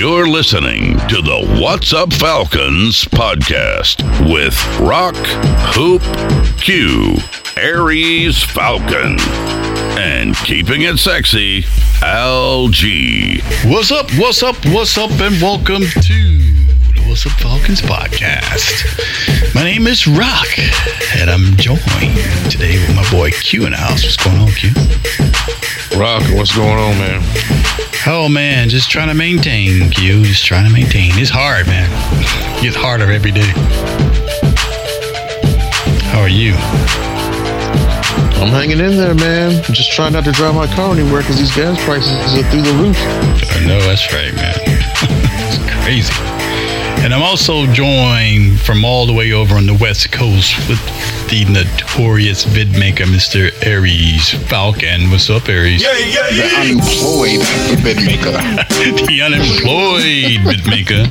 You're listening to the What's Up Falcons podcast with Rock, Hoop, Q, Aries Falcon, and keeping it sexy, LG. What's up? What's up? What's up? And welcome to the What's Up Falcons podcast. My name is Rock, and I'm joined today with my boy Q in the house. What's going on, Q? Rock, what's going on, man? Oh man, just trying to maintain, Q. Just trying to maintain. It's hard, man. It gets harder every day. How are you? I'm hanging in there, man. I'm just trying not to drive my car anywhere because these gas prices are through the roof. I know that's right, man. it's crazy. And I'm also joined from all the way over on the West Coast with the notorious vid maker, Mr. Aries Falcon. What's up, Aries? Yeah, yeah, yeah. The unemployed vid maker. the unemployed vid maker,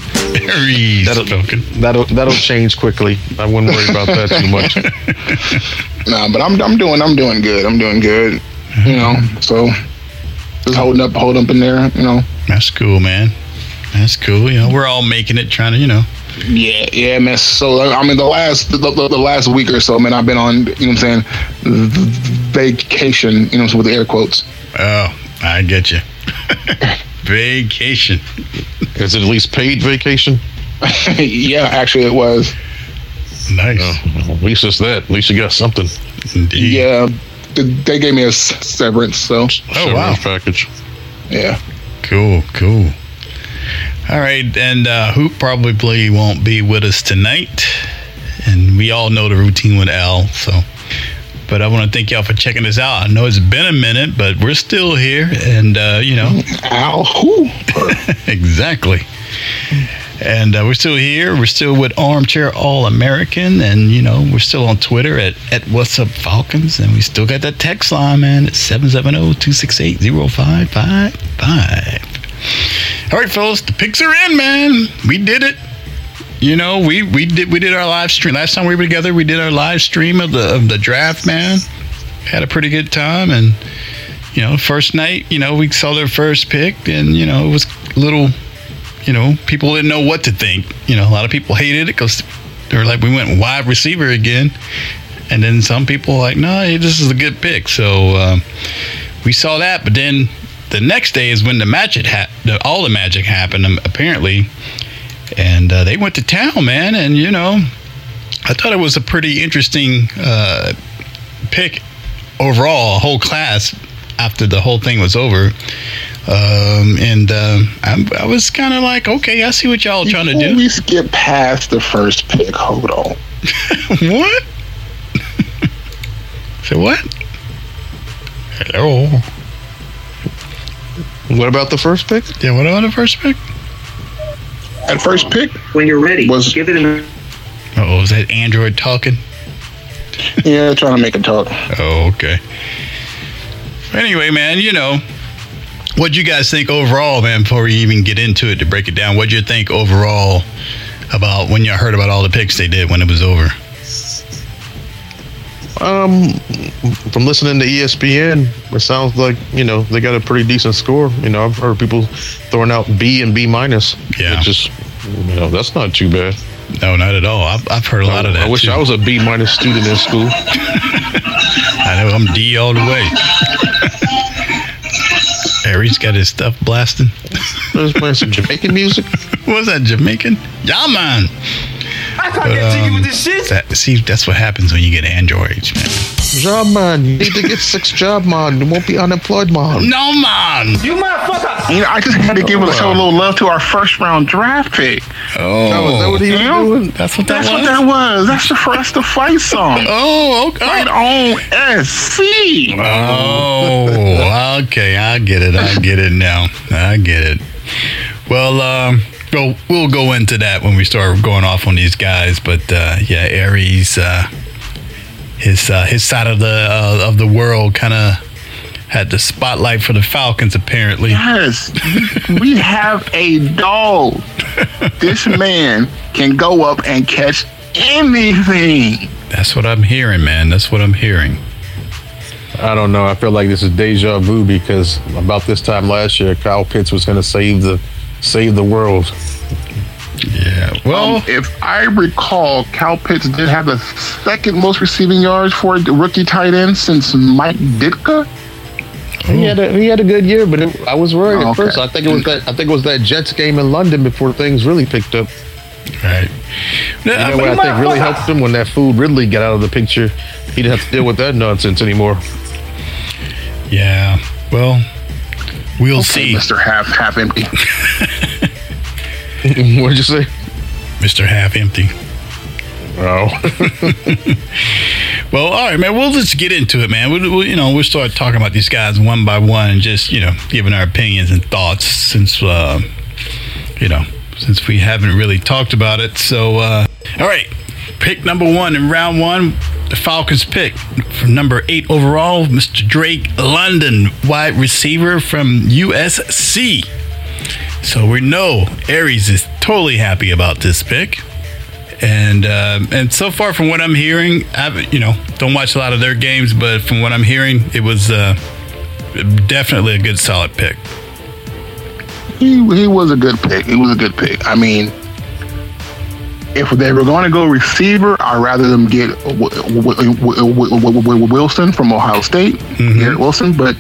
Aries That'll, Falcon. that'll that'll change quickly. I wouldn't worry about that too much. Nah, but I'm I'm doing I'm doing good. I'm doing good. You know, so just holding up, holding up in there. You know. That's cool, man. That's cool. You know, we're all making it, trying to, you know. Yeah, yeah, man. So I mean, the last the, the, the last week or so, man, I've been on. You know what I'm saying? Vacation. You know, with the air quotes. Oh, I get you. Vacation. Is it at least paid vacation? yeah, actually, it was. Nice. Oh, at least it's that. At least you got something. Indeed. Yeah, th- they gave me a severance. So Oh, wow. Severance package. yeah. Cool, cool. All right, and uh, Hoop probably won't be with us tonight, and we all know the routine with Al. So, but I want to thank y'all for checking us out. I know it's been a minute, but we're still here, and uh, you know, Al Whew. exactly. And uh, we're still here. We're still with Armchair All American, and you know we're still on Twitter at at What's Up Falcons, and we still got that text line, man. It's 770-268-0555. All right, fellas, the picks are in, man. We did it. You know, we we did we did our live stream last time we were together. We did our live stream of the of the draft, man. Had a pretty good time, and you know, first night, you know, we saw their first pick, and you know, it was a little, you know, people didn't know what to think. You know, a lot of people hated it because they were like, we went wide receiver again, and then some people like, no, this is a good pick. So um, we saw that, but then the next day is when the magic ha- the, all the magic happened um, apparently, and uh, they went to town, man, and you know, I thought it was a pretty interesting uh, pick overall, a whole class after the whole thing was over. Um, and um, I, I was kind of like, okay, I see what y'all trying to do. we skip past the first pick, hold on. what? so what? Hello. What about the first pick? Yeah, what about the first pick? At first pick, When you're ready, Was- give it an. Oh, is that Android talking? yeah, trying to make it talk. Oh, okay. Anyway, man, you know, what'd you guys think overall, man, before we even get into it to break it down? What'd you think overall about when you heard about all the picks they did when it was over? Um, from listening to ESPN, it sounds like you know they got a pretty decent score. You know, I've heard people throwing out B and B minus. Yeah. which is you know that's not too bad. No, not at all. I've, I've heard a lot of that. I wish too. I was a B minus student in school. I know I'm D all the way. Harry's got his stuff blasting. I was playing some Jamaican music. was that Jamaican? Yeah, man. I can't get jiggy with this shit. That, see, that's what happens when you get androids, man. Job man, you need to get six job man. You won't be unemployed man. No, man. You motherfucker. You know, I just had to give a show a little love to our first round draft pick. Oh, is that what he was doing? that's what that That's what was. that was. That's the first us to fight song. Oh, okay. Right on SC. Oh, okay. I get it. I get it now. I get it. Well, um, we'll we'll go into that when we start going off on these guys. But uh, yeah, Aries, uh, his uh, his side of the uh, of the world kind of had the spotlight for the Falcons. Apparently, Yes, we have a dog. This man can go up and catch anything. that's what I'm hearing, man. That's what I'm hearing. I don't know. I feel like this is deja vu because about this time last year, Kyle Pitts was going to save the save the world. Yeah. Well, Um, if I recall, Kyle Pitts did have the second most receiving yards for a rookie tight end since Mike Ditka. He had a he had a good year, but it, I was worried Oh, at first. I think it was that I think it was that Jets game in London before things really picked up. right. You know what I think really helped him when that fool Ridley got out of the picture. He didn't have to deal with that nonsense anymore. Yeah. Well, we'll see, Mr. Half Half Empty. What'd you say? Mr. Half Empty. Oh, Well, all right, man. We'll just get into it, man. We'll, we'll, you know, we'll start talking about these guys one by one, and just you know, giving our opinions and thoughts since uh, you know, since we haven't really talked about it. So, uh, all right, pick number one in round one, the Falcons pick from number eight overall, Mr. Drake London, wide receiver from USC. So we know Aries is totally happy about this pick and uh, and so far from what I'm hearing, I you know don't watch a lot of their games, but from what I'm hearing, it was uh, definitely a good solid pick. He he was a good pick. He was a good pick. I mean, if they were going to go receiver, I'd rather them get Wilson from Ohio State, mm-hmm. Garrett Wilson. But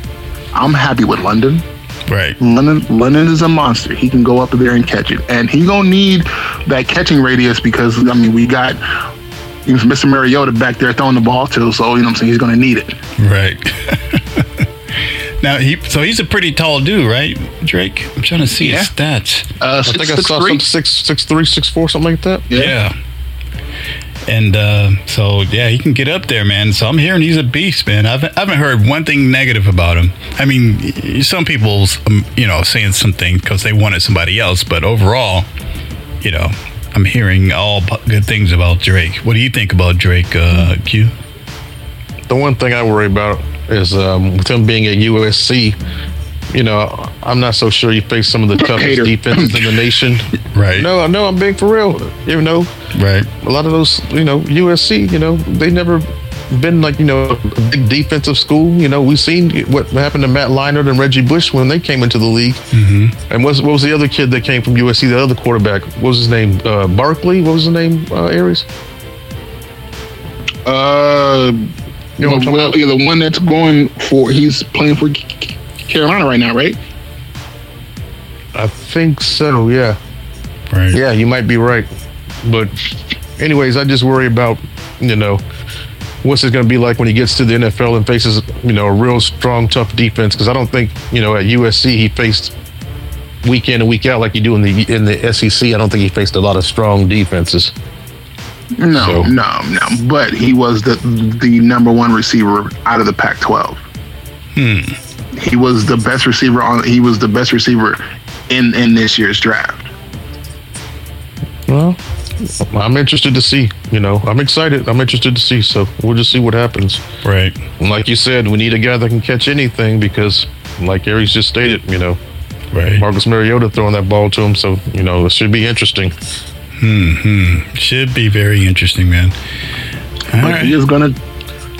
I'm happy with London. Right. London, London is a monster. He can go up there and catch it, and he gonna need that catching radius because I mean we got Mr. Mariota back there throwing the ball too. So you know what I'm saying he's gonna need it. Right. now he so he's a pretty tall dude, right, Drake? I'm trying to see his stats. Uh, I six, think I six, saw three. some six six three six four something like that. Yeah. And uh, so, yeah, he can get up there, man. So I'm hearing he's a beast, man. I've, I haven't heard one thing negative about him. I mean, some people's um, you know, saying something because they wanted somebody else, but overall, you know, I'm hearing all good things about Drake. What do you think about Drake, uh, Q? The one thing I worry about is um, with him being at USC. You know, I'm not so sure you face some of the toughest Hater. defenses in the nation. Right. No, no, I'm being for real. You know, Right. a lot of those, you know, USC, you know, they never been like, you know, a big defensive school. You know, we've seen what happened to Matt Leinart and Reggie Bush when they came into the league. Mm-hmm. And what, what was the other kid that came from USC, the other quarterback? What was his name? Uh, Barkley? What was his name, uh, Aries? Uh, You know what I'm talking well, about? yeah, the one that's going for he's playing for Carolina right now, right? I think so, yeah. Right. Yeah, you might be right. But, anyways, I just worry about, you know, what's it going to be like when he gets to the NFL and faces, you know, a real strong, tough defense? Because I don't think, you know, at USC he faced week in and week out like you do in the in the SEC. I don't think he faced a lot of strong defenses. No, So- no, no. But he was the the number one receiver out of the Pac-12. Hmm. He was the best receiver on. He was the best receiver in in this year's draft. Well, I'm interested to see. You know, I'm excited. I'm interested to see. So we'll just see what happens. Right. And like you said, we need a guy that can catch anything because, like Aries just stated, you know, Right. Marcus Mariota throwing that ball to him. So you know, it should be interesting. Should be very interesting, man. All But right. he is gonna.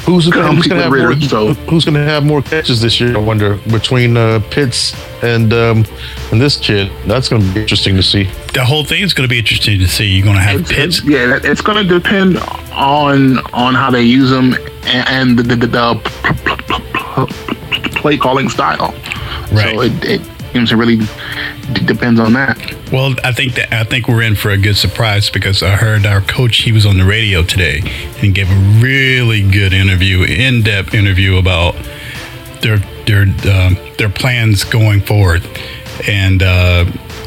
Who's gonna, who's gonna have with more? So- Who's gonna have more catches this year? I wonder between uh, Pitts and um, and this kid. That's gonna be interesting to see. The whole thing is going to be interesting to see. You're going to have It's, Pitts. it's- yeah, it's gonna depend on on how they use them and, and the, the, the, the play calling style. Right. So it, it you know, what I'm saying, really d- depends on that. Well, I think that I think we're in for a good surprise because I heard our coach. He was on the radio today and gave a really good interview, in-depth interview about their their um, their plans going forward, and uh,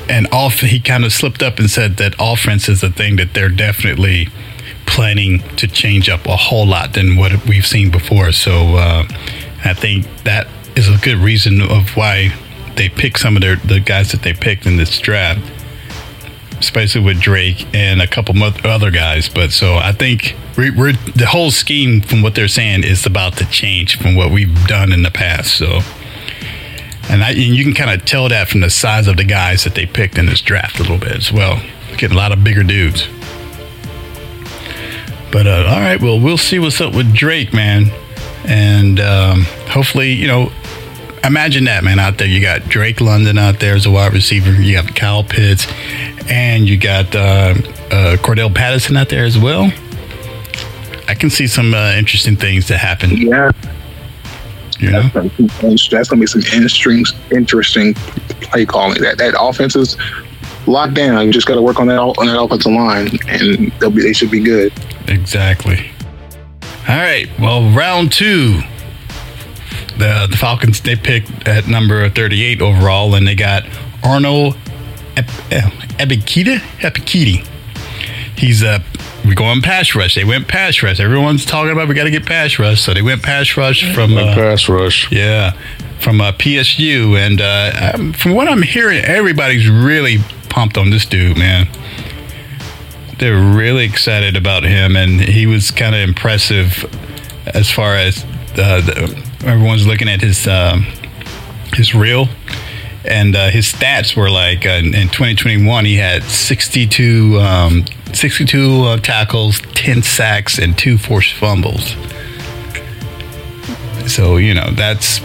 and off he kind of slipped up and said that offense is a thing that they're definitely planning to change up a whole lot than what we've seen before. So uh, I think that is a good reason of why they picked some of their the guys that they picked in this draft, especially with Drake and a couple other guys. But so I think we're, we're the whole scheme from what they're saying is about to change from what we've done in the past. So. And, I, and you can kind of tell that from the size of the guys that they picked in this draft a little bit as well. Getting a lot of bigger dudes. But uh, all right, well, we'll see what's up with Drake, man, and um, hopefully, you know, imagine that, man. Out there, you got Drake London out there as a wide receiver. You have Kyle Pitts, and you got uh, uh, Cordarrelle Patterson out there as well. I can see some uh, interesting things to happen. Yeah, You know, that's that's gonna be some interesting, interesting play calling. That that offense is locked down. You just got to work on that on that offensive line, and they'll be they should be good. exactly. All right, well, round two. The the Falcons they picked at number thirty eight overall, and they got Arnold eh, Ebikita Epikiti. He's a we going pass rush. They went pass rush. Everyone's talking about we got to get pass rush, so they went pass rush from uh, pass rush. yeah, from uh, PSU, and uh, um, from what I'm hearing, everybody's really pumped on this dude, man. They're really excited about him, and he was kind of impressive as far as uh, the, everyone's looking at his um his reel, and uh, his stats were like uh, in, in 2021 he had 62 um, 62 uh, tackles, 10 sacks, and two forced fumbles. So you know that's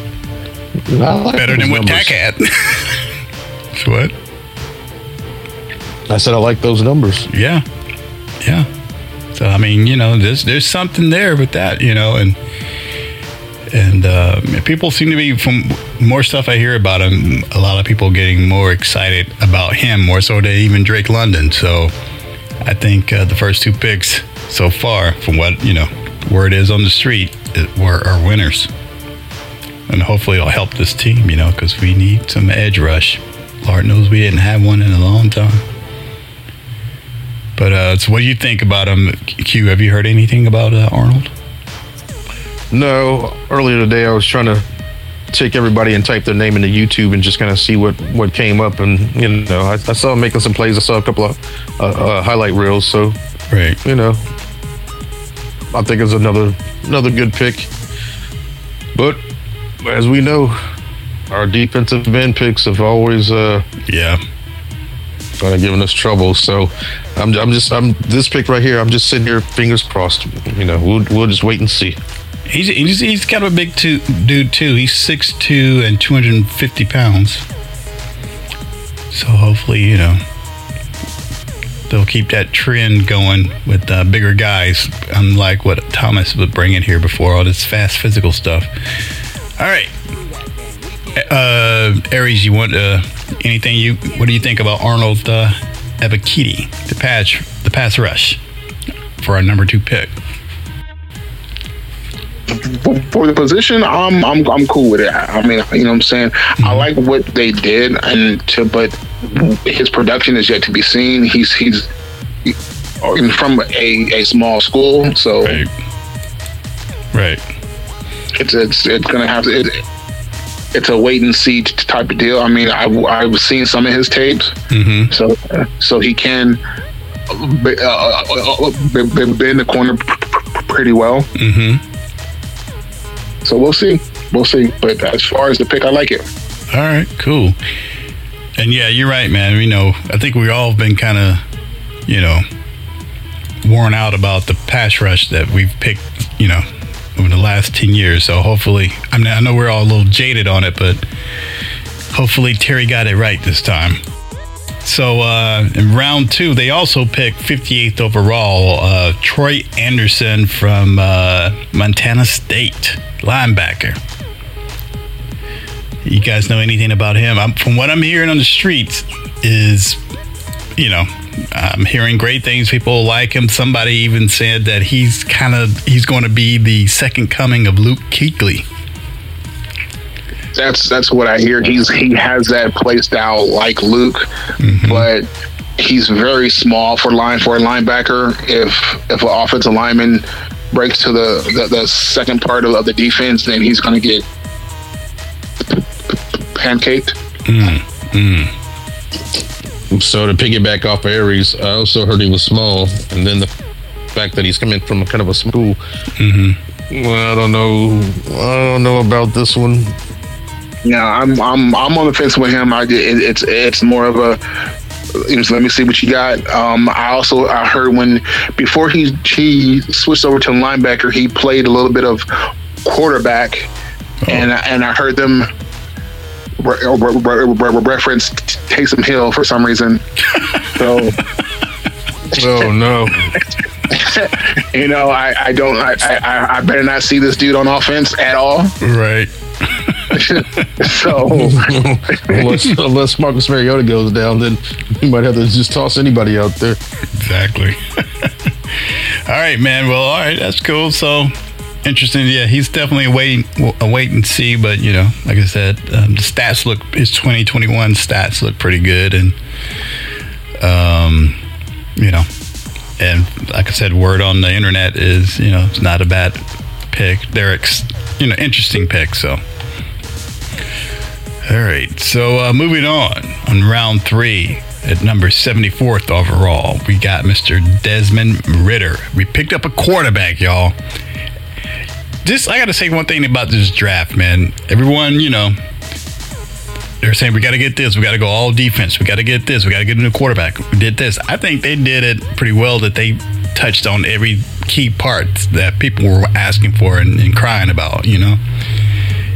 like better than what numbers. Dak had. what? I said I like those numbers. Yeah, yeah. So I mean, you know, there's there's something there with that, you know, and and uh, people seem to be from more stuff I hear about him. A lot of people getting more excited about him more so than even Drake London. So I think uh, the first two picks so far, from what you know, where it is on the street, it, were are winners, and hopefully it'll help this team, you know, because we need some edge rush. Lord knows we didn't have one in a long time. But uh, so what do you think about him, Q? Have you heard anything about uh, Arnold? No, earlier today I was trying to take everybody and type their name into YouTube and just kind of see what what came up. And you know, I, I saw him making some plays. I saw a couple of uh, uh, highlight reels. So Right. you know, I think it's another another good pick. But as we know, our defensive end picks have always uh, Yeah. kind of giving us trouble. So I'm, I'm just I'm this pick right here. I'm just sitting here, fingers crossed. You know, we'll we'll just wait and see. He's, he's he's kind of a big two, dude too. He's 6'2 and 250 pounds. So hopefully, you know, they'll keep that trend going with uh, bigger guys, unlike what Thomas was bringing here before, all this fast physical stuff. All right. Uh, Aries, you want uh, anything? You What do you think about Arnold uh, the patch, the pass rush for our number two pick? For, for the position, I'm I'm I'm cool with it. I mean, you know what I'm saying? I like what they did, and to but his production is yet to be seen. He's he's he- from a, a small school, so Right. Right. it's it's it's gonna have to. It, it's a wait and see type of deal. I mean, I I've seen some of his tapes, Mm-hmm. so so he can be, uh, uh, uh, the corner pretty well. Mm-hmm. So we'll see, we'll see. But as far as the pick, I like it. All right, cool. And yeah, you're right, man. You know, I think we all have been kind of, you know, worn out about the pass rush that we've picked, you know, over the last 10 years. So hopefully, I mean, I know we're all a little jaded on it, but hopefully Terry got it right this time. So uh, in round two, they also picked 58th overall uh, Troy Andersen from uh, Montana State, linebacker. You guys know anything about him? I'm, from what I'm hearing on the streets, is you know, I'm hearing great things. People like him. Somebody even said that he's kind of he's going to be the second coming of Luke Kuechly. That's that's what I hear. He's he has that play style like Luke, Mm-hmm. but he's very small for line for a linebacker. If if an offensive lineman breaks to the the, the second part of, of the defense, then he's going to get pancaked. So to piggyback off of Aries, I also heard he was small, and then the fact that he's coming from kind of a school. Hmm. Well, I don't know. I don't know about this one. Yeah, I'm I'm I'm on the fence with him. I it, it's it's more of a let me see what you got. Um, I also I heard when before he he switched over to linebacker, he played a little bit of quarterback, and and I heard them re- re- re- re- reference Taysom Hill for some reason. so Oh no! you know, I I don't I, I I better not see this dude on offense at all. Right. So unless unless Marcus Mariota goes down, then you might have to just toss anybody out there. Exactly. all right, man. Well, all right, that's cool. So interesting. Yeah, he's definitely a wait, a wait and see. But you know, like I said, um, the stats look his 2021 stats look pretty good, and um, you know, and like I said, word on the internet is you know it's not a bad pick. Derek's you know interesting pick. So. All right, so uh, moving on on round three at number 74th overall, we got Mr. Desmond Ridder. We picked up a quarterback, y'all. Just, I got to say one thing about this draft, man. Everyone, you know, they're saying we got to get this, we got to go all defense, we got to get this, we got to get a new quarterback. We did this. I think they did it pretty well that they touched on every key part that people were asking for and, and crying about, you know.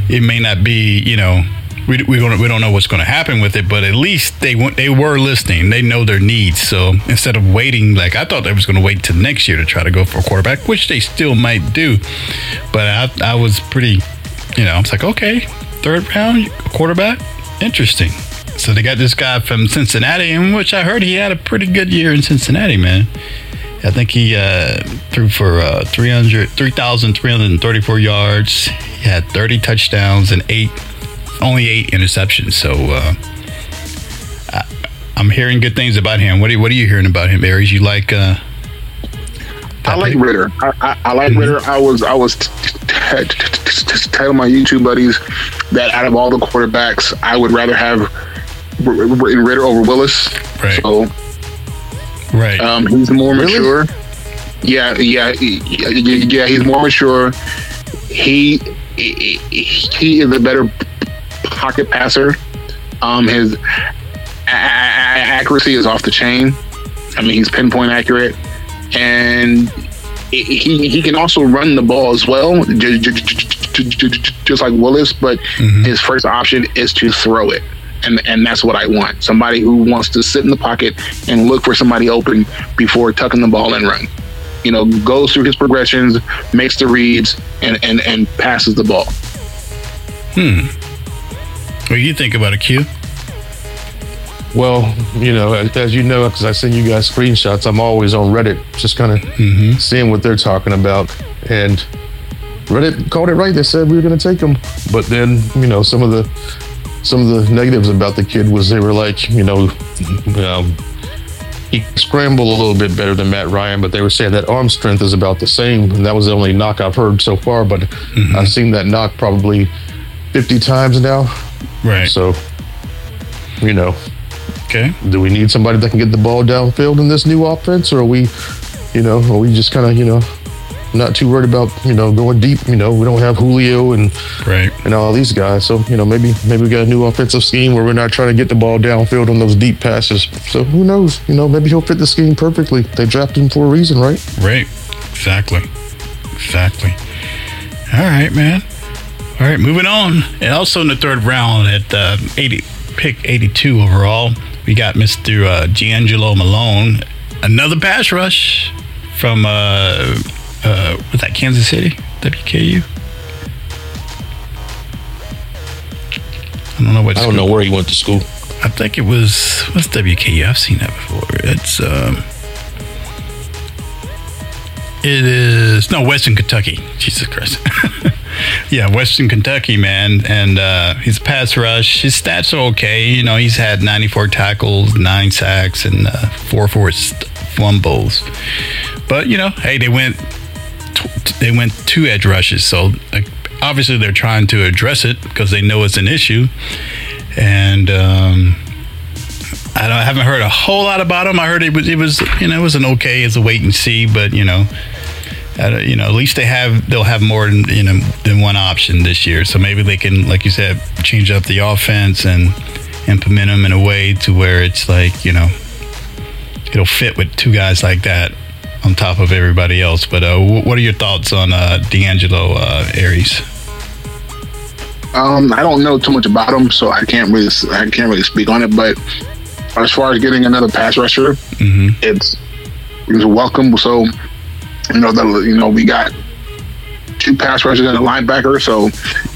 It may not be, you know, we, we don't we don't know what's going to happen with it, but at least they went, they were listening. They know their needs. So instead of waiting, like I thought they was going to wait till next year to try to go for a quarterback, which they still might do. But I, I was pretty, you know, I was like, okay, third round quarterback, interesting. So they got this guy from Cincinnati, in which I heard he had a pretty good year in Cincinnati, man. I think he uh, threw for uh, 300 3,334 yards. He had 30 touchdowns and eight, only eight interceptions. So uh, I, I'm hearing good things about him. What are, what are you hearing about him, Aries? You like? Uh, I like Ridder. I, I, I like Ridder. I was I was telling my YouTube buddies that out of all the quarterbacks, I would rather have R- R- Ridder over Willis. Right. So right. um, he's more mature. Yeah, yeah, yeah, yeah. He's more mature. He he, he is a better pocket passer. Um, his a- a- accuracy is off the chain. I mean, he's pinpoint accurate, and he he can also run the ball as well, ju- ju- ju- ju- ju- ju- just like Willis. But his first option is to throw it, and and that's what I want. Somebody who wants to sit in the pocket and look for somebody open before tucking the ball and run. You know, goes through his progressions, makes the reads, and and and passes the ball. What do you think about a Q? Well, you know, as, as you know, because I send you guys screenshots, I'm always on Reddit, just kind of seeing what they're talking about. And Reddit called it right. They said we were going to take him, but then you know some of the some of the negatives about the kid was they were like, you know, um, he scrambled a little bit better than Matt Ryan, but they were saying that arm strength is about the same, and that was the only knock I've heard so far. But I've seen that knock probably 50 times now. Right. So, you know, okay. do we need somebody that can get the ball downfield in this new offense, or are we, you know, are we just kind of, you know, not too worried about, you know, going deep? You know, we don't have Julio and Right. and all these guys, so you know, maybe maybe we got a new offensive scheme where we're not trying to get the ball downfield on those deep passes. So who knows? You know, maybe he'll fit the scheme perfectly. They drafted him for a reason, right? Right. Exactly. Exactly. All right, man. All right, moving on. And also in the third round at uh, 80, pick 82 overall, we got Mr. Uh, DeAngelo Malone. Another pass rush from, uh, uh, was that Kansas City? WKU? I don't know what. I don't know where he went to school. I think it was what's WKU. I've seen that before. It's um, it is no Western Kentucky. Jesus Christ. yeah, Western Kentucky, man, and uh, his pass rush, his stats are okay. You know, he's had 94 tackles, nine sacks, and uh, four forced fumbles. But you know, hey, they went tw- they went two edge rushes, so obviously they're trying to address it because they know it's an issue and um, I, I haven't heard a whole lot about him. I heard it was it was you know it was an okay as a wait and see, but you know. Uh, you know, at least they have they'll have more than you know than one option this year. So maybe they can, like you said, change up the offense and implement them in a way to where it's like you know it'll fit with two guys like that on top of everybody else. But uh, wh- what are your thoughts on uh, DeAngelo uh, Aries? Um, I don't know too much about him, so I can't really I can't really speak on it. But as far as getting another pass rusher, Mm-hmm. it's it's welcome. So you know the you know we got two pass rushers and a linebacker, so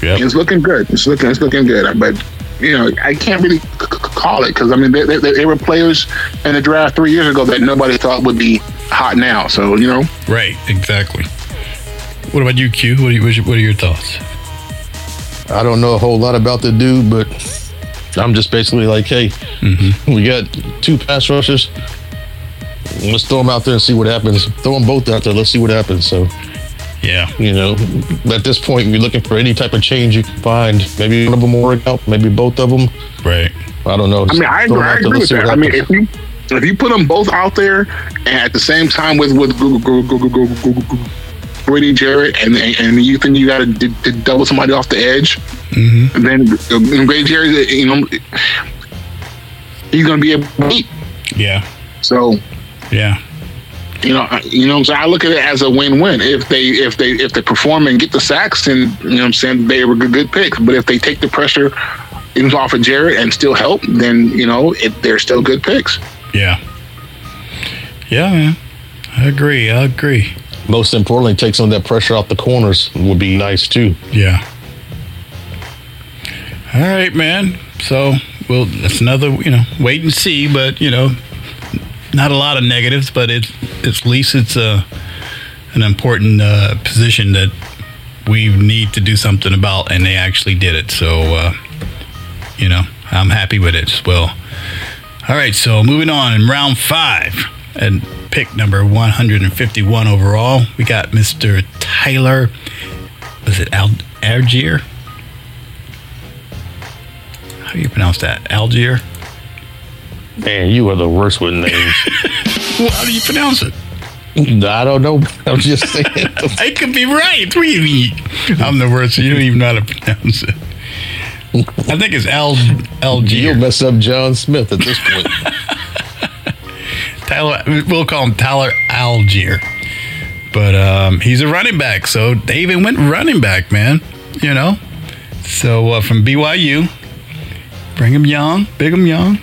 Yep. it's looking good. It's looking it's looking good. But you know I can't really c- c- call it because I mean they, they, they were players in the draft three years ago that nobody thought would be hot now. So you know Right, exactly. What about you, Q? What are, you, your- what are your thoughts? I don't know a whole lot about the dude, but I'm just basically like, hey, mm-hmm. we got two pass rushers let's throw them out there and see what happens. Throw them both out there. Let's see what happens. So, yeah, you know, at this point, you're looking for any type of change you can find. Maybe one of them will work out. Maybe both of them. Right. I don't know. I mean, I agree, I agree with that. I mean, if you if you put them both out there and at the same time with with Google, Google, Google, Google, Google, Google, Grady Jarrett and and you think you got to d- d- double somebody off the edge, mm-hmm. and then Grady Jarrett, you know, he's gonna be a beat. Yeah. So yeah, you know, I- you know, what I'm saying I look at it as a win-win. If they if they if they perform and get the sacks, then you know, what I'm saying they were good, good picks. But if they take the pressure even off of Jarrett and still help, then you know it, they're still good picks. yeah. Yeah, man. I agree. I agree. Most importantly, take some of that pressure off the corners would be nice too. Yeah. All right, man. So, well, that's another, you know, wait and see, but, you know, not a lot of negatives, but it's, at least it's a, an important uh, position that we need to do something about, and they actually did it. So, uh, you know, I'm happy with it as well. All right, so moving on in round five, and pick number 151 overall, we got Mr. Tyler. Was it Al- Algier? How do you pronounce that? Algier? Man, you are the worst with names. Well, how do you pronounce it? I don't know. I'm just saying. I could be right. What do you mean? I'm the worst. You don't even know how to pronounce it. I think it's Al You'll mess up John Smith at this point. Tyler, we'll call him Tyler Algier. But um, he's a running back, so they even went running back, man. You know, so uh, from BYU, bring him young, big him young.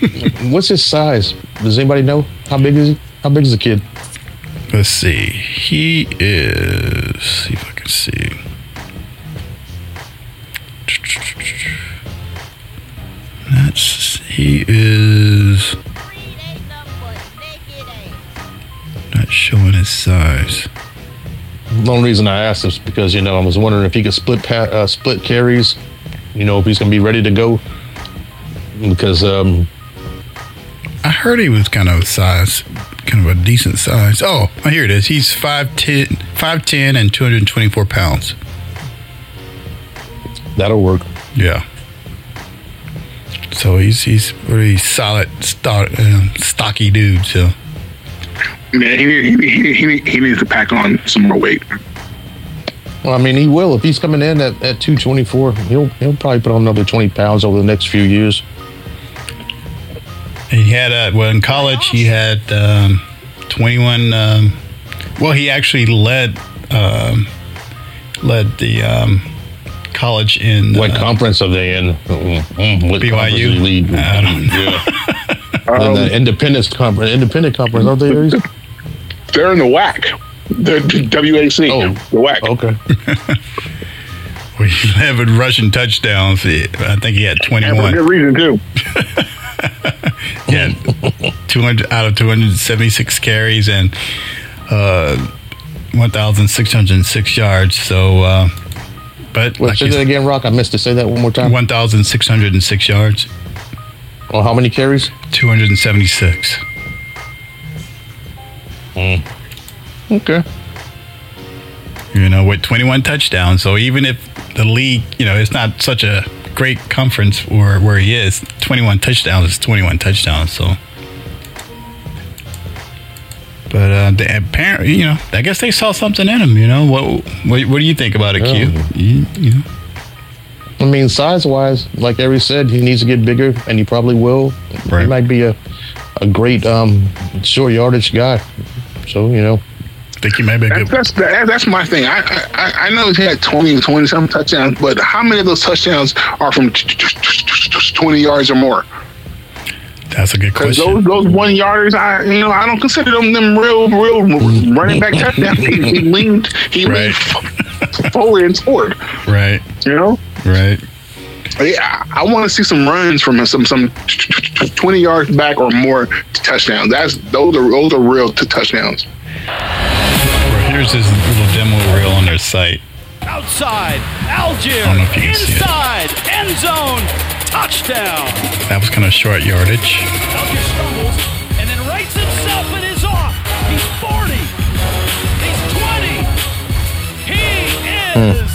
What's his size? Does anybody know? How big is he? How big is the kid? Let's see. He is. See if I can see. That's he is not showing his size. The only reason I asked is because you know I was wondering if he could split pa- uh, split carries. You know if he's gonna be ready to go. Because um, I heard he was kind of a size, kind of a decent size. Oh, here it is. He's 5'10", 5'10", and two hundred twenty four pounds. that'll work. Yeah. So he's he's pretty solid, stock, um, stocky dude. So Yeah, he, he, he, he, he needs to pack on some more weight. Well, I mean, he will if he's coming in at, at 224. He'll he'll probably put on another 20 pounds over the next few years. He had uh, well in college he had um, twenty one. Um, well, he actually led um, led the um, college in What uh, conference are they in? Mm, mm, what BYU? conference is lead? I don't know. Yeah. Um, the independence conference. Independent conference, aren't they? Aries? They're in the WAC. The WAC. Oh. the WAC. Okay. We 11 rushing touchdowns. I think he had And for 21. good reason too. Yeah, 200 out of 276 carries and uh, 1,606 yards. So, uh, but Wait, like say that again, Rock. I missed to say that one more time. 1,606 yards, Oh, how many carries? 276. Okay. You know, with 21 touchdowns. So even if the league, you know, it's not such a great conference where where he is, 21 touchdowns is 21 touchdowns. So. But uh, the apparently, you know, I guess they saw something in him. You know, what what, what do you think about it, Q? You, you know, I mean, size wise, like Ari said, he needs to get bigger, and he probably will. Right. He might be a a great um, short yardage guy. So you know, think he might be a That's good. that's, that, that's my thing. I, I I know he had 20 20 some touchdowns, but how many of those touchdowns are from t- t- t- t- 20 yards or more? That's a good question. those those one yarders, I you know I don't consider them them real real running back touchdowns. He, he leaned he Right. leaned forward and scored. Right, You know, right. yeah, I, I want to see some runs from him, some some t- t- t- 20 yards back or more touchdowns. That's those are those are real touchdowns. Well, here's his little demo reel on their site. Outside, Allgeier. I don't know if you can see it. Inside, end zone, touchdown. That was kind of short yardage. Allgeier stumbles and then rights himself and is off. He's 40. He's 20. He hmm. is touchdown.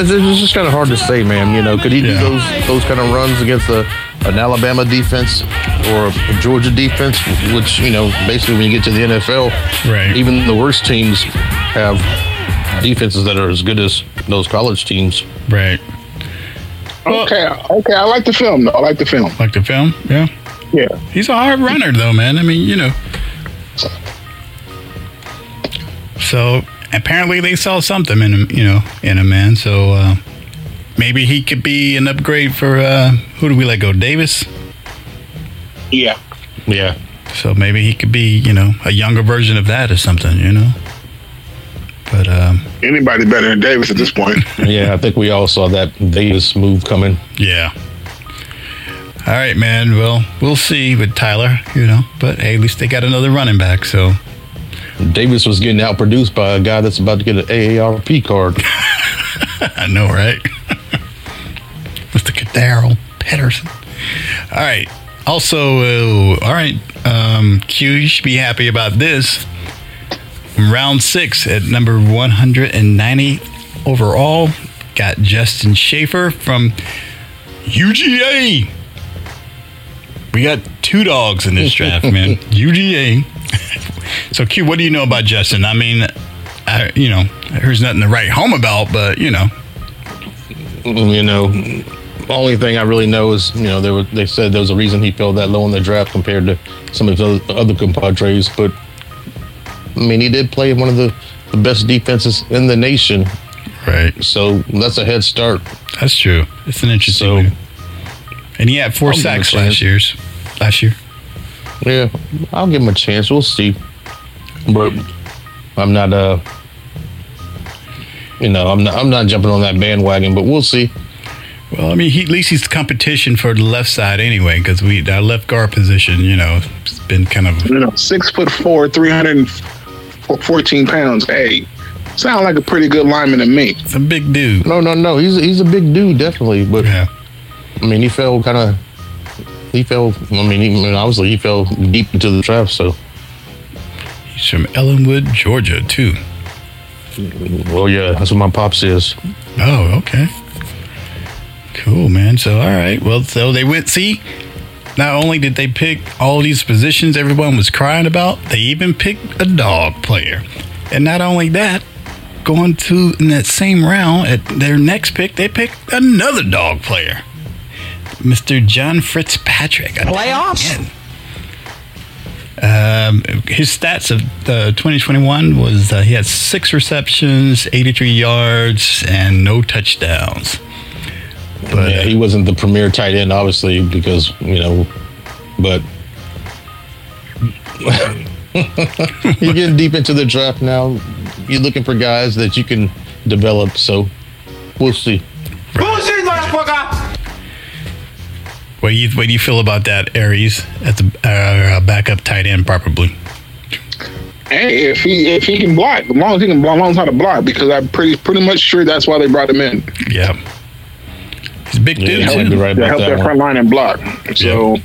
It's, it's just kind of hard to say, man. You know, could he do Yeah. those those kind of runs against a, an Alabama defense or a Georgia defense, which you know, basically when you get to the NFL, Right. even the worst teams have defenses that are as good as those college teams. Right. Well- Okay, okay, I like the film. though. I like the film. Like the film? Yeah. Yeah. He's a hard runner, though, man. I mean, you know. So apparently they saw something in him, you know, in him, man. So uh, maybe he could be an upgrade for uh, who do we let go? Davis. Yeah. Yeah. So maybe he could be, you know, a younger version of that or something, you know. But um, Anybody better than Davis at this point. Yeah, I think we all saw that Davis move coming. yeah. All right, man. Well, we'll see with Tyler, you know. But hey, at least they got another running back. So Davis was getting outproduced by a guy that's about to get an AARP card. I know, right? Mr. Daryl Pedersen. All right. Also, uh, all right, um, Q, you should be happy about this. Round six at number 190 overall, got Justin Shaffer from UGA. We got two dogs in this draft, man. UGA. So, Q, what do you know about Justin? I mean, I, you know, there's nothing to write home about, but you know, you know, only thing I really know is you know they were they said there was a reason he fell that low in the draft compared to some of his other, other compadres, but I mean he did play one of the, the best defenses in the nation, right? so that's a head start. That's true. It's an interesting. So- and he had 4 I'll give him a sacks last year's. Last year, Yeah, I'll give him a chance. We'll see, but I'm not uh. You know, I'm not. I'm not jumping on that bandwagon, but we'll see. well, I mean, he, at least he's competition for the left side anyway, because we our left guard position, you know, it's been kind of You know, six foot four, 314 pounds. Hey, sound like a pretty good lineman to me. it's a big dude. No, no, no. He's he's a big dude, definitely. But Yeah, I mean, he fell kind of. He fell. I mean, he, I mean, obviously, he fell deep into the trap. So, he's from Ellenwood, Georgia, too. well, yeah, that's what my pops is. Oh, okay. Cool, man. So, all right. Well, so they went. See, not only did they pick all these positions everyone was crying about, they even picked a dog player. And not only that, going to in that same round at their next pick, they picked another dog player, Mr. John Fitzpatrick. Playoffs. Um, his stats of uh, 2021 was uh, he had six receptions, 83 yards, and no touchdowns. But yeah, he wasn't the premier tight end, obviously, because you know but you're getting deep into the draft now. You're looking for guys that you can develop. So we'll see. Bullshit, motherfucker! What do you what do you feel about that, Aries, at the uh, backup tight end, probably? Hey, if he if he can block, as long as he can block, as long as how to block, because I'm pretty pretty much sure that's why they brought him in Yeah. He's a big Yeah, dude, you too. right to help their one. front line and block. So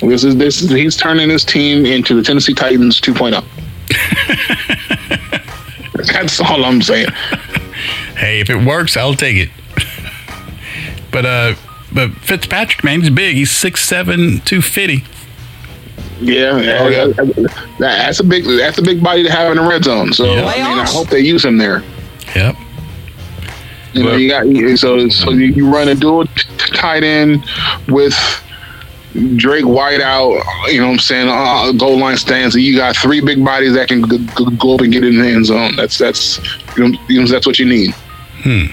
this is this is he's turning his team into the Tennessee Titans 2.0. That's all I'm saying. Hey, if it works, I'll take it. but uh but Fitzpatrick, man, he's big. He's 6'7", 250. Yeah, Oh, yeah. Uh, that's a big that's a big body to have in the red zone. So Yeah. I mean, I hope they use him there. Yep. You know, you got so so you you run a dual t- t- tight end with Drake White out. You know what I'm saying? Uh, uh goal line stands. You got three big bodies that can g- g- go up and get in the end zone. That's that's you know, that's what you need. Hmm.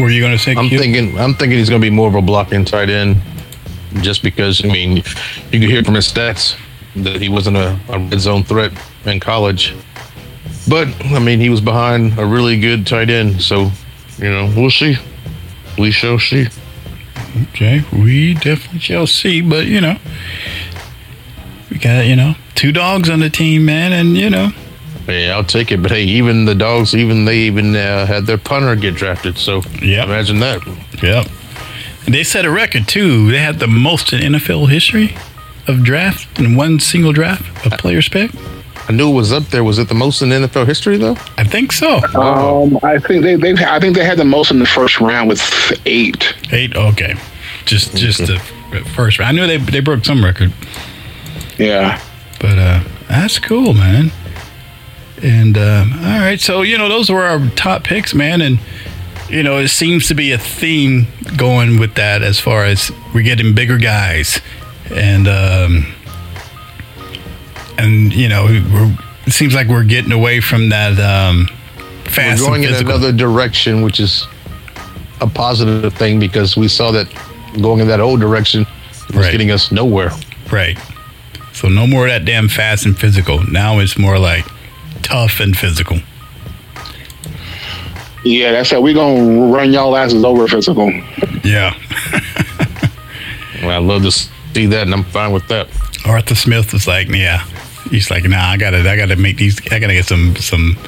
Were you going to say? I'm Q? thinking. I'm thinking he's going to be more of a blocking tight end, just because. I mean, you can hear from his stats that he wasn't a, a red zone threat in college. But I mean, he was behind a really good tight end, so you know we'll see. We shall see. Okay, we definitely shall see. But you know, we got you know two dogs on the team, man, and you know, Yeah, I'll take it. But hey, even the dogs, even they even uh, had their punter get drafted. So Yep. imagine that. yep. And they set a record too. They had the most in NFL history of draft in one single draft of players pick. I knew it was up there. Was it the most in NFL history though? I think so. Um, I think they they I think they had the most in the first round with eight. Eight. Okay, just just the first round. I knew they they broke some record. Yeah. But uh, that's cool, man. And uh, all right, so you know those were our top picks, man, and you know it seems to be a theme going with that as far as we're getting bigger guys, and um, and you know we're, it seems like we're getting away from that um, fast We're going in another direction, which is a positive thing because we saw that going in that old direction was Right. getting us nowhere. right. So no more of that damn fast and physical. Now it's more like tough and physical. Yeah, that's it. We're gonna run y'all asses over physical. Yeah. Well, I love to see that, and I'm fine with that. Arthur Smith was like, yeah. He's like, nah, I gotta, I gotta make these, I gotta get some, some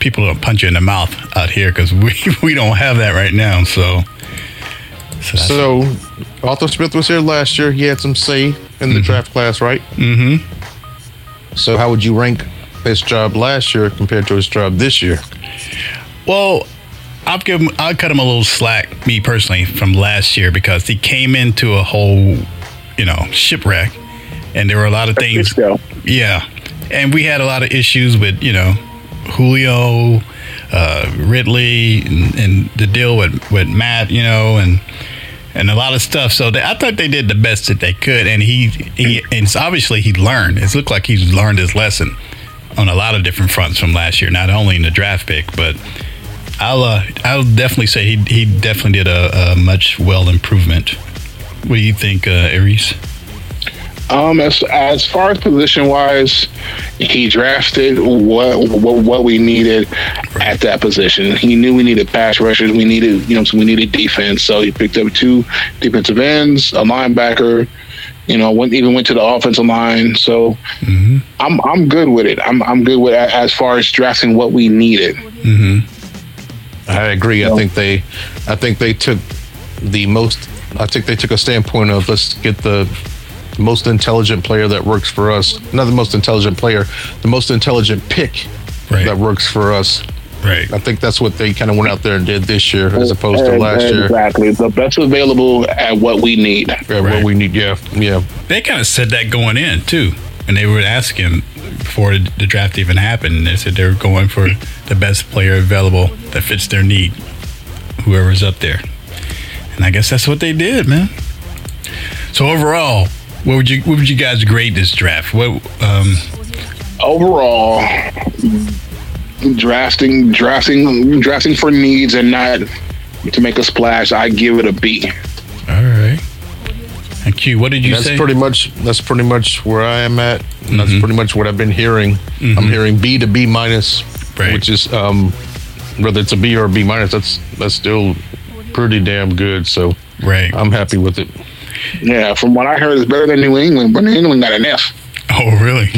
people to punch you in the mouth out here because we, we don't have that right now. So, so, So, Arthur Smith was here last year. He had some say in the draft class, right? Mm Mhm. So, how would you rank his job last year compared to his job this year? well, I'll give him, I'll cut him a little slack, me personally, from last year because he came into a whole, you know, shipwreck, and there were a lot of things. Yeah, and we had a lot of issues with you know Julio, uh, Ridley, and, and the deal with with Matt, you know, and and a lot of stuff. So they, I thought they did the best that they could, and he he and obviously he learned. It looked like he's learned his lesson on a lot of different fronts from last year, not only in the draft pick, but. I'll uh, I'll definitely say he he definitely did a, a much well improvement. What do you think, uh, Aries? Um, as as far as position wise, he drafted what what, what we needed at that position. He knew we needed pass rushers. We needed you know so we needed defense. So he picked up two defensive ends, a linebacker. You know, went even went to the offensive line. So mm-hmm. I'm I'm good with it. I'm I'm good with as far as drafting what we needed. Mm-hmm. I agree. I think they, I think they took the most. I think they took a standpoint of let's get the most intelligent player that works for us. Not the most intelligent player, the most intelligent pick Right. that works for us. Right. I think that's what they kind of went out there and did this year, as opposed to last and year. Exactly, the best available at what we need. Yeah, Right. What we need, yeah, yeah. they kind of said that going in too, and they were asking before the draft even happened. They said they were going for the best player available that fits their need, whoever's up there. And I guess that's what they did, man. So overall, what would you what would you guys grade this draft? What um, overall drafting drafting drafting for needs and not to make a splash i give it a b all right. And Q, what did you that's say? pretty much that's pretty much where I am at. And That's pretty much what I've been hearing. Mhm. I'm hearing B to B minus, Right. which is um, whether it's a B or a B minus. That's that's still pretty damn good. So right. I'm happy with it. Yeah, from what I heard, it's better than New England, but New England got an F. oh, really?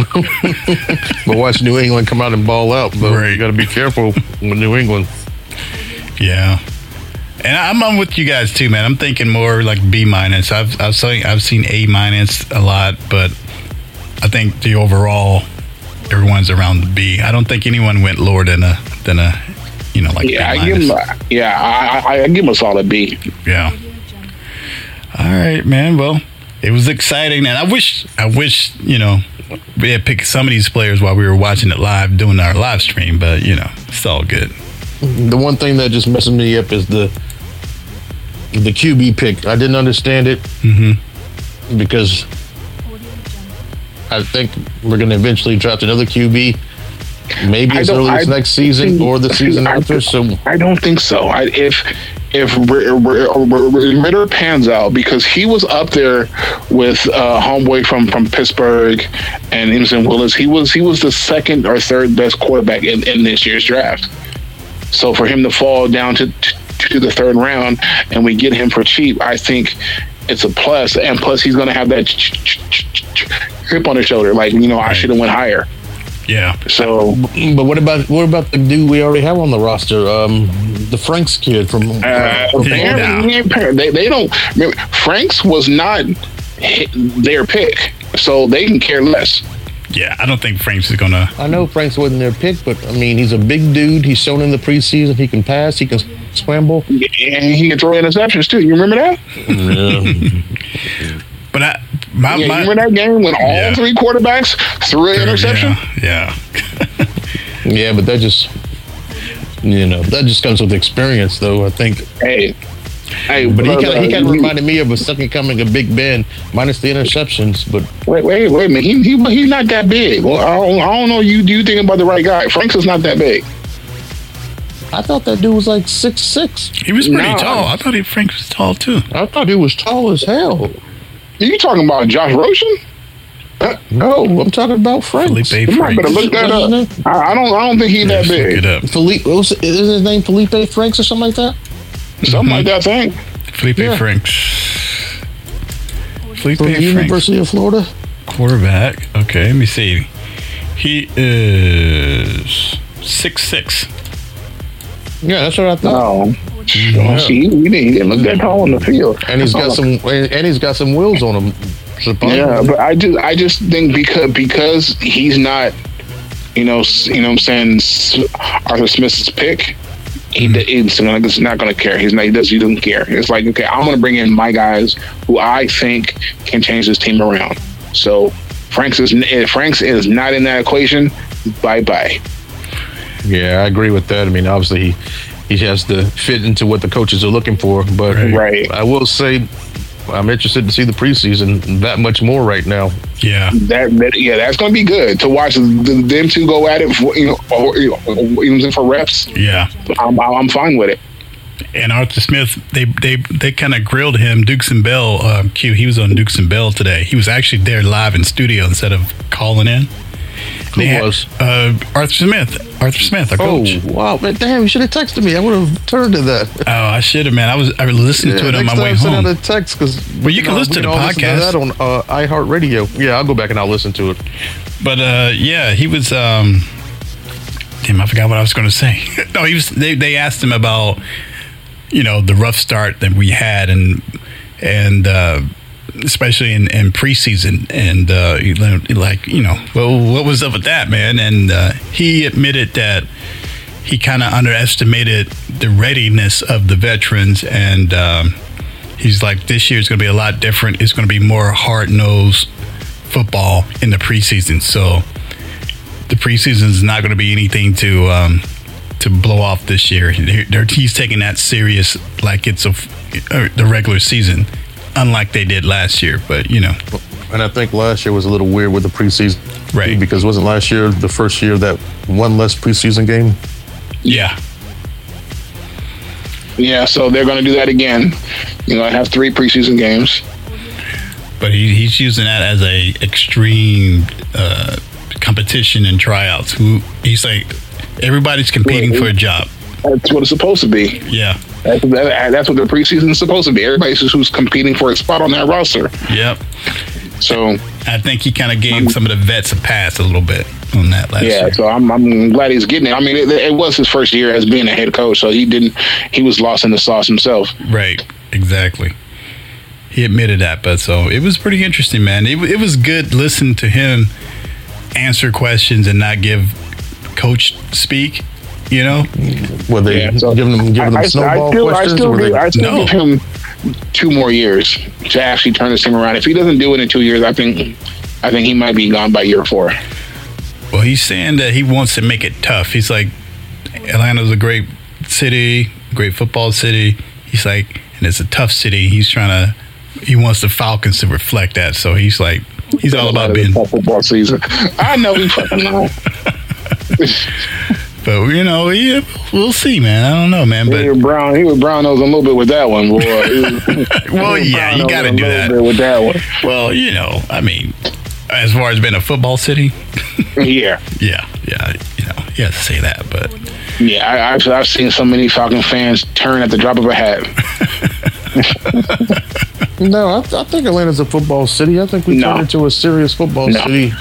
But watch New England come out and ball out. But Right. you got to be careful with New England. yeah. And I'm, I'm with you guys too, man. I'm thinking more like B minus. I've I've seen I've seen A minus a lot, but I think the overall everyone's around the B. I don't think anyone went lower than a than a you know like Yeah, B I give minus. him. A, yeah, I, I, I give him a solid B. Yeah. All right, man. Well, it was exciting, and I wish, I wish, you know, we had picked some of these players while we were watching it live, doing our live stream. But you know, it's all good. The one thing that just messes me up is the the QB pick. I didn't understand it Mm-hmm. because I think we're going to eventually draft another QB. Maybe as early as next season or the season I- after. So I don't think so. I, if if Ridder pans out because he was up there with uh, homeboy from from Pittsburgh and Emerson Willis, he was he was the second or third best quarterback in, in this year's draft. So for him to fall down to to the third round and we get him for cheap, I think it's a plus. And plus, he's going to have that ch- ch- ch- ch- chip on his shoulder, like you know, I should have went higher. Yeah. So But what about what about the dude we already have on the roster? Um, the Franks kid from. Uh, from they, Yeah. haven't- they, they don't. Remember, Franks was not their pick, so they can care less. Yeah. I don't think Franks is gonna. I know Franks wasn't their pick, but I mean he's a big dude. He's shown in the preseason he can pass, he can scramble. And he can throw interceptions too. You remember that? Yeah. But I, my, Yeah, my you remember that game when all Yeah. three quarterbacks threw an interception? Yeah. yeah. yeah, but that just you know that just comes with experience, though. I think. Hey, hey, But he kind of he kind of reminded me of a second coming of Big Ben, minus the interceptions. But Wait, wait, wait a minute. He, he, he's not that big. Well, I don't, I don't know. You do you thinking about the right guy? Franks is not that big. I thought that dude was like six six. He was pretty No. tall. I thought he Frank was tall too. I thought he was tall as hell. Are you talking about Josh Rosen? Uh, no, I'm talking about Franks. Felipe You might better Franks. look that up. I, I don't. I don't think he's that Let's look big. it up. Felipe, what was, is his name Felipe Franks or something like that? Something like mm-hmm. that thing. Felipe Yeah. Franks. Felipe From the Franks. University of Florida. Quarterback. Okay, let me see. He is six six. Yeah, that's what I thought. No. See, we didn't, he didn't look that tall on the field. And he's got some, and he's got some wheels on him. supposedly. Yeah, but I just, I just think because because he's not, you know, you know, what I'm saying Arthur Smith's pick. He, he's not, he's not going to care. He's not. He does. He doesn't care. It's like, okay, I'm going to bring in my guys who I think can change this team around. So Franks is eh, Franks is not in that equation. Bye bye. Yeah, I agree with that. I mean, obviously, he, he has to fit into what the coaches are looking for. But Right. I will say, I'm interested to see the preseason that much more right now. Yeah. That, that yeah, that's going to be good to watch the, them two go at it. For, you know, or, you know, even for reps. Yeah. I'm, I'm fine with it. And Arthur Smith, they they they kind of grilled him. Dukes and Bell, um, Q. He was on Dukes and Bell today. He was actually there live in studio instead of calling in. Who They had- was? uh, Arthur Smith? Arthur Smith, our Oh, coach. wow. Man, damn, you should have texted me. I would have turned to that. Oh, I should have, man. I was I was listening to it on my way time, send home. out a text because Well, you can listen to the podcast. that on uh, iHeartRadio. Yeah, I'll go back and I'll listen to it. But uh, yeah, he was. Um, damn, I forgot what I was going to say. no, he was. They they asked him about you know the rough start that we had and and uh, especially in, in preseason and uh, like you know well what was up with that man? And uh, he admitted that he kind of underestimated the readiness of the veterans and um, he's like this year is going to be a lot different. It's going to be more hard nosed football in the preseason. So the preseason is not going to be anything to um, to blow off this year. He's taking that serious like it's a uh, the regular season, unlike they did last year. But you know, And I think last year was a little weird with the preseason. Right. Because wasn't last year the first year that one less preseason game? yeah, Yeah, so they're going to do that again. You know, I have three preseason games. but he, he's using that as a extreme uh, competition and tryouts. Who he's like, everybody's competing for a job. That's what it's supposed to be. Yeah, That's, that, that's what the preseason is supposed to be. Everybody's just who's competing for a spot on that roster. yep. So I think he kind of gave some of the vets a pass a little bit on that last yeah, year. so I'm, I'm glad he's getting it. I mean, it, it was his first year as being a head coach, so he didn't. He was lost in the sauce himself. Right, exactly. He admitted that, but so it was pretty interesting, man. It, it was good listening to him answer questions and not give coach speak. You know, Were they Yeah, so giving them giving them I, I, snowball I still, I questions? still, give, they, I still No. give him two more years to actually turn this team around. If he doesn't do it in two years, I think, I think he might be gone by year four. well, he's saying that he wants to make it tough. He's like, Atlanta's a great city, great football city. He's like, and it's a tough city. He's trying to, he wants the Falcons to reflect that. So he's like, he's all about being Tough football season. I know he fucking know. But you know, yeah, we'll see, man. I don't know, man. But He But was brown. He was brown nose a little bit with that one, boy. Was- well, yeah, you got to do that. with that one. Well, you know, I mean, as far as being a football city, Yeah, yeah, yeah, you know, you have to say that. But yeah. I, I've I've seen so many Falcon fans turn at the drop of a hat. no, I, I think Atlanta's a football city. I think we No. turned into a serious football No. city.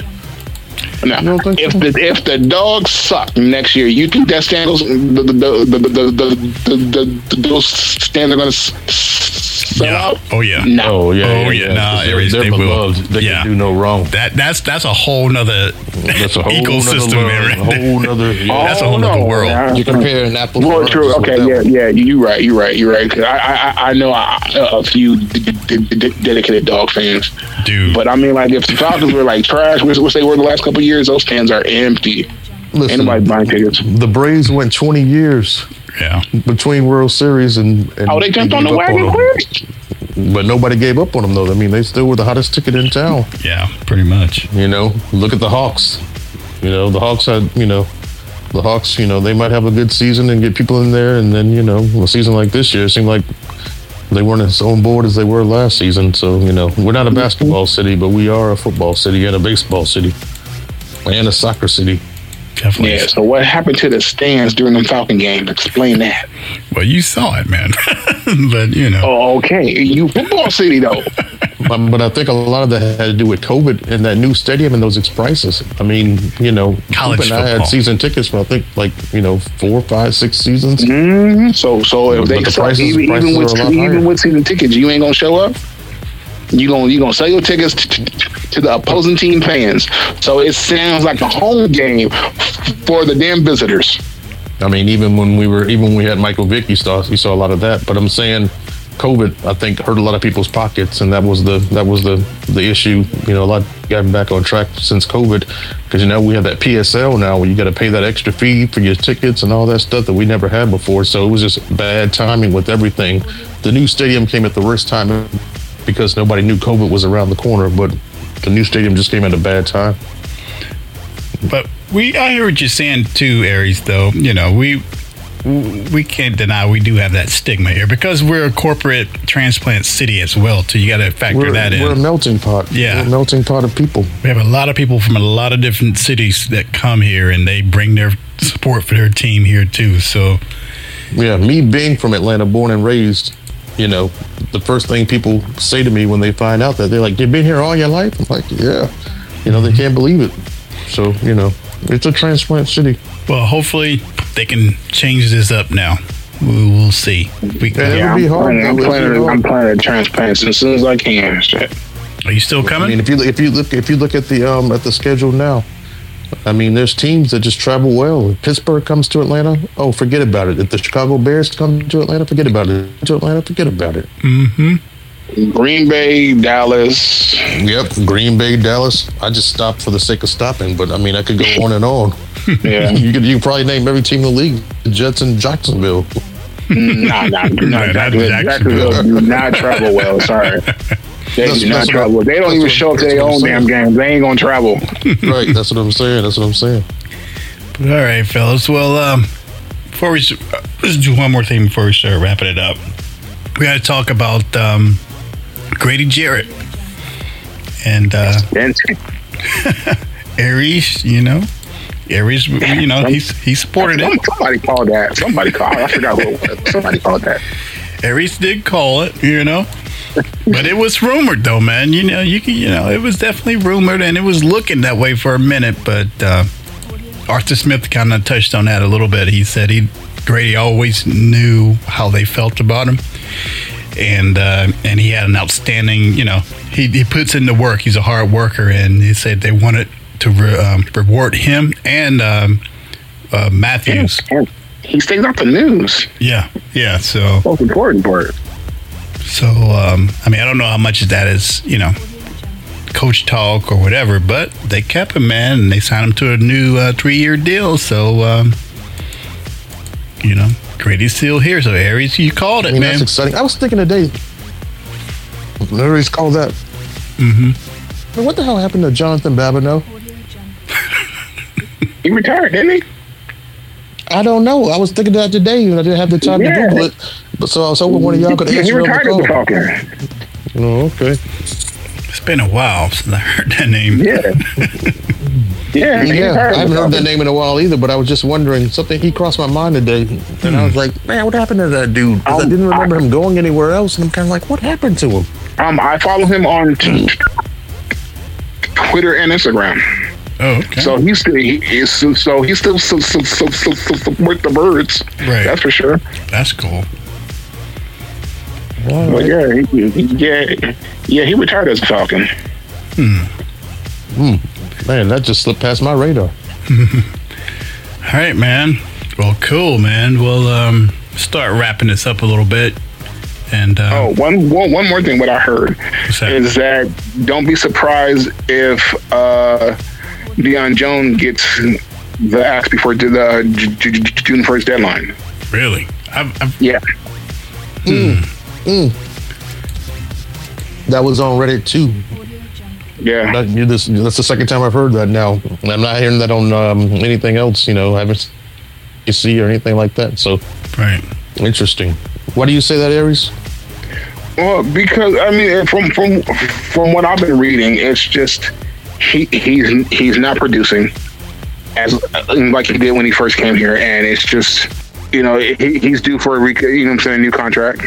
Now, if so? the if the dogs suck next year, you think that stands the the the the the, the, the, the, the those stands are going to sell yeah, out? oh yeah, No. oh yeah, oh, nah, They're, Aries, they're they will. They yeah, can do no wrong. that that's that's a whole nother That's a whole ecosystem, nother, Aaron. A whole nother. Yeah. That's a whole oh, nother world. yeah. You're comparing apples. to Well, oranges true. Okay, that yeah, yeah. You're right. You're right. You're right. 'Cause I, I, I- I know a, a few d- d- d- dedicated dog fans, dude. but I mean, like, if the Falcons were like trash, which, which they were the last couple of years, those stands are empty. Listen, Ain't nobody buying tickets. the Braves went 20 years yeah, between World Series and. and Oh, they jumped on the wagon quick. But nobody gave up on them though. I mean, they still were the hottest ticket in town. yeah, pretty much. You know, look at the Hawks. You know, the Hawks had, you know, the Hawks, you know, they might have a good season and get people in there. And then, you know, a season like this year, it seemed like they weren't as on board as they were last season. So, you know, we're not a basketball city, but we are a football city and a baseball city and a soccer city. Definitely. Yeah. So what happened to the stands during the Falcon game? Explain that. Well, you saw it, man. but you know, Oh, okay. You football city though. Um, but I think a lot of that had to do with COVID and that new stadium and those prices. I mean, you know, College Coop and I had season tickets for I think like you know four, five, six seasons. Mhm. So so if But they the suck, prices- even, prices even with are a lot even higher. with season tickets, you ain't gonna show up. You gonna you gonna sell your tickets to, to the opposing team fans. So it sounds like a home game for the damn visitors. I mean, even when we were, even when we had Michael Vick, you saw you saw a lot of that. But I'm saying, COVID, I think, hurt a lot of people's pockets, and that was the that was the the issue. You know, a lot gotten back on track since COVID, because you know we have that PSL now, where you got to pay that extra fee for your tickets and all that stuff that we never had before. So it was just bad timing with everything. The new stadium came at the worst time because nobody knew COVID was around the corner, but the new stadium just came at a bad time. But we, I hear what you're saying too, Aries. Though you know, we we can't deny we do have that stigma here because we're a corporate transplant city as well. Too, you got to factor We're, that in. we're a melting pot. Yeah. we're a melting pot of people. we have a lot of people from a lot of different cities that come here and they bring their support for their team here too. So Yeah, me being from Atlanta, born and raised, you know, the first thing people say to me when they find out that they're like, "You've been here all your life." I'm like, "Yeah," you know, they can't believe it. So you know, it's a transplant city. well, hopefully they can change this up now. We will see. We, Yeah. It Yeah, would be I'm hard, planning, I'm though, if planning, you know. I'm planning to transplant as soon as I can. Shit. Are you still coming? I mean, if you if you look if you look at the um at the schedule now, I mean, there's teams that just travel well. If Pittsburgh comes to Atlanta, oh, forget about it. If the Chicago Bears come to Atlanta, forget about it. To Atlanta, forget about it. Mm-hmm. Green Bay, Dallas. Yep, Green Bay, Dallas. I just stopped for the sake of stopping, but I mean, I could go on and on. Yeah. You could you could probably name every team in the league. The Jets and Jacksonville. nah, nah, nah. not Jacksonville, Jacksonville. Jacksonville do not travel well. Sorry. They That's- do not that's what- travel. They don't even show up to their what I'm own damn saying. games. They ain't gonna travel. right, that's what I'm saying. That's what I'm saying. All right, fellas. Well, um, before we let's do one more thing before we start wrapping it up. We got to talk about um, Grady Jarrett. and uh, Aries, you know, Aries, you know, he's he supported it. somebody called that. Somebody called. I forgot who it was. Somebody called that. Aries did call it, you know, but it was rumored though, man. You know, you can, you know, it was definitely rumored, and it was looking that way for a minute. But uh, Arthur Smith kind of touched on that a little bit. He said he Grady always knew how they felt about him, and uh, and he had an outstanding, you know, he he puts in the work. He's a hard worker, and he said they wanted to re, um, reward him and um, uh, Matthews. And he stays out the news. Yeah, yeah. So. Most important part. So, um, I mean, I don't know how much of that is, you know, coach talk or whatever, but they kept him, man, and they signed him to a new uh, three year deal. So, um, you know, Grady's still here. So, Aries, you called I it, mean, man. that's exciting. I was thinking today. Larry's called that. Mm-hmm. What the hell happened to Jonathan Babineaux? He retired, didn't he? I don't know. I was thinking that today, and I didn't have the time Yeah. to Google it. But so I was hoping one of y'all could Yeah, he answer on retired as a the call. Falcon. Oh, okay. It's been a while since I heard that name. Yeah. yeah. Yeah, I haven't heard that name in a while either. But I was just wondering something. He crossed my mind today, and I was like, "Man, what happened to that dude?" 'Cause I Um, didn't remember him going anywhere else, and I'm kind of like, "What happened to him?" Um, I follow him on t- Twitter and Instagram. Oh, okay. So he's still he is so, so he's still so, so, so, so, so, support the birds. Right. That's for sure. That's cool. But yeah, he, he, yeah, yeah, he retired as a Falcon. Man, that just slipped past my radar. All right, man. Well, cool, man. We'll um, start wrapping this up a little bit. And uh, Oh, one, one, one more thing. What I heard What's that? is that don't be surprised if uh, Deion Jones gets the axe before the uh, J- J- J- June first deadline. really, I've, I've, Yeah, hmm. Hmm. Hmm. That was on Reddit too. yeah. That, you this, that's the second time I've heard that now. I'm not hearing that on um, anything else. You know, I haven't you see or anything like that. So right. interesting. Why do you say that, Aries? Well, because I mean, from from from what I've been reading, it's just he he's he's not producing as like he did when he first came here, and it's just you know he, he's due for a re- you know what I'm saying a new contract.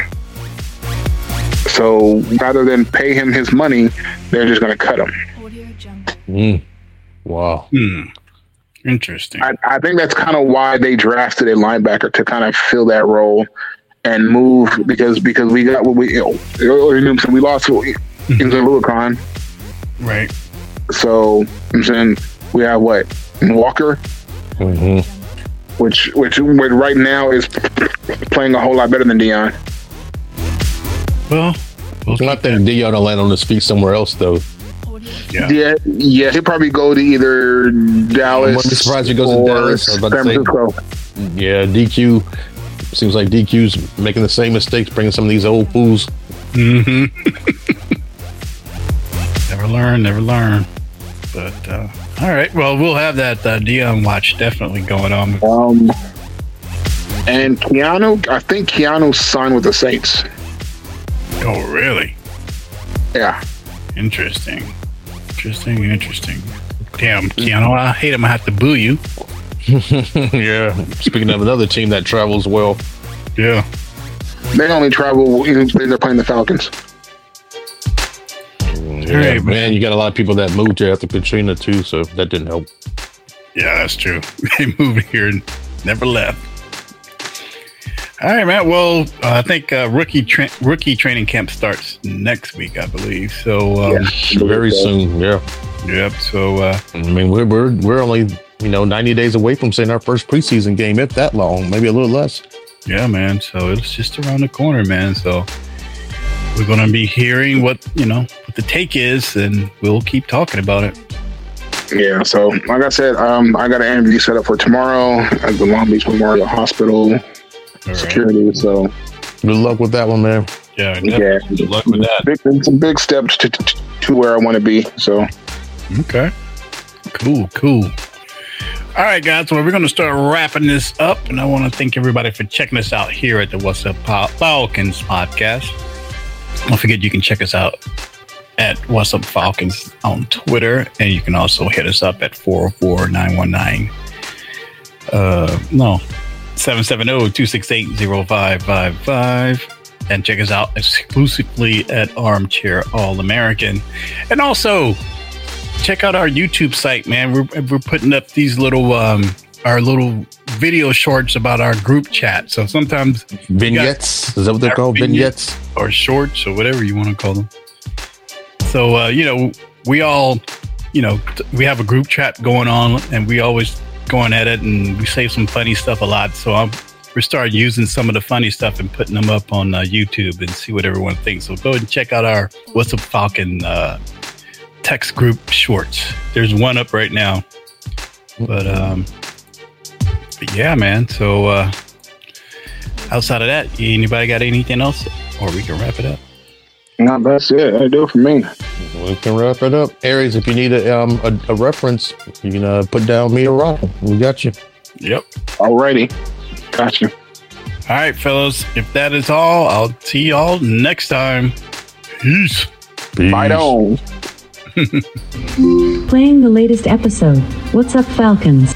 So rather than pay him his money, they're just going to cut him. Mm. Wow. Hmm. Interesting. I, I think that's kind of why they drafted a linebacker to kind of fill that role and move because because we got what we you know, you know, we lost into Oluokun. right. So I'm saying we have what Walker, hmm which which which right now is playing a whole lot better than Deion. Well, we'll I think Deion will land on his feet somewhere else, though. yeah. Yeah, yeah, he'll probably go to either Dallas. wouldn't be surprised if he goes to or Dallas. I to San say- Francisco. Yeah, DQ. Seems like DQ's making the same mistakes, bringing some of these old fools. Never learn, never learn. But uh, all right. Well, we'll have that uh, Deion watch definitely going on. Um, and Keanu, I think Keanu signed with the Saints. Oh, really? Yeah, Interesting. Interesting. Interesting. Damn, Keanu, I hate him. I have to boo you. yeah. Speaking of another team that travels well, Yeah. they only travel when they're playing the Falcons. Yeah, right, man, you got a lot of people that moved here after Katrina too, so that didn't help. Yeah, that's true. They moved here and never left. All right, man. Well, uh, I think uh, rookie tra- rookie training camp starts next week, I believe. So, um, Very soon, yeah. yep. So, uh, I mean, we're we're we're only you know ninety days away from seeing our first preseason game, if that long, maybe a little less. yeah, man. So it's just around the corner, man. So we're gonna be hearing what you know what the take is, and we'll keep talking about it. Yeah, so like I said, um, I got an interview set up for tomorrow at the Long Beach Memorial Hospital All right. security. So Good luck with that one, man. Yeah. yeah, Good luck with that. big, it's a big step to, to, to where I want to be. So Okay. Cool, cool. All right, guys. Well, we're going to start wrapping this up, and I want to thank everybody for checking us out here at the What's Up Falcons podcast. Don't forget you can check us out at What's Up Falcons on Twitter, and you can also hit us up at 404-919. Uh, no, 770-268-0555. And check us out exclusively at Armchair All American. And also, check out our YouTube site, man. We're, we're putting up these little um, our little video shorts about our group chat. So sometimes Vignettes. Is that what they're called? Vignettes? or shorts or whatever you want to call them. So uh, you know, we all, you know, we have a group chat going on, and we always going at it, and we say some funny stuff a lot. So I'm we started using some of the funny stuff and putting them up on uh, YouTube and see what everyone thinks. So go ahead and check out our What's Up Falcon uh, text group shorts. There's one up right now, but um, but yeah, man. So uh, outside of that, anybody got anything else, or we can wrap it up. No, that's it. I do it for me. We can wrap it up. Aries, if you need a, um, a, a reference, you can uh, put down me or Rock. We got you. Yep. Alrighty. Got you. All right, fellas. If that is all, I'll see y'all next time. Peace. Fight on. Playing the latest episode. What's up, Falcons?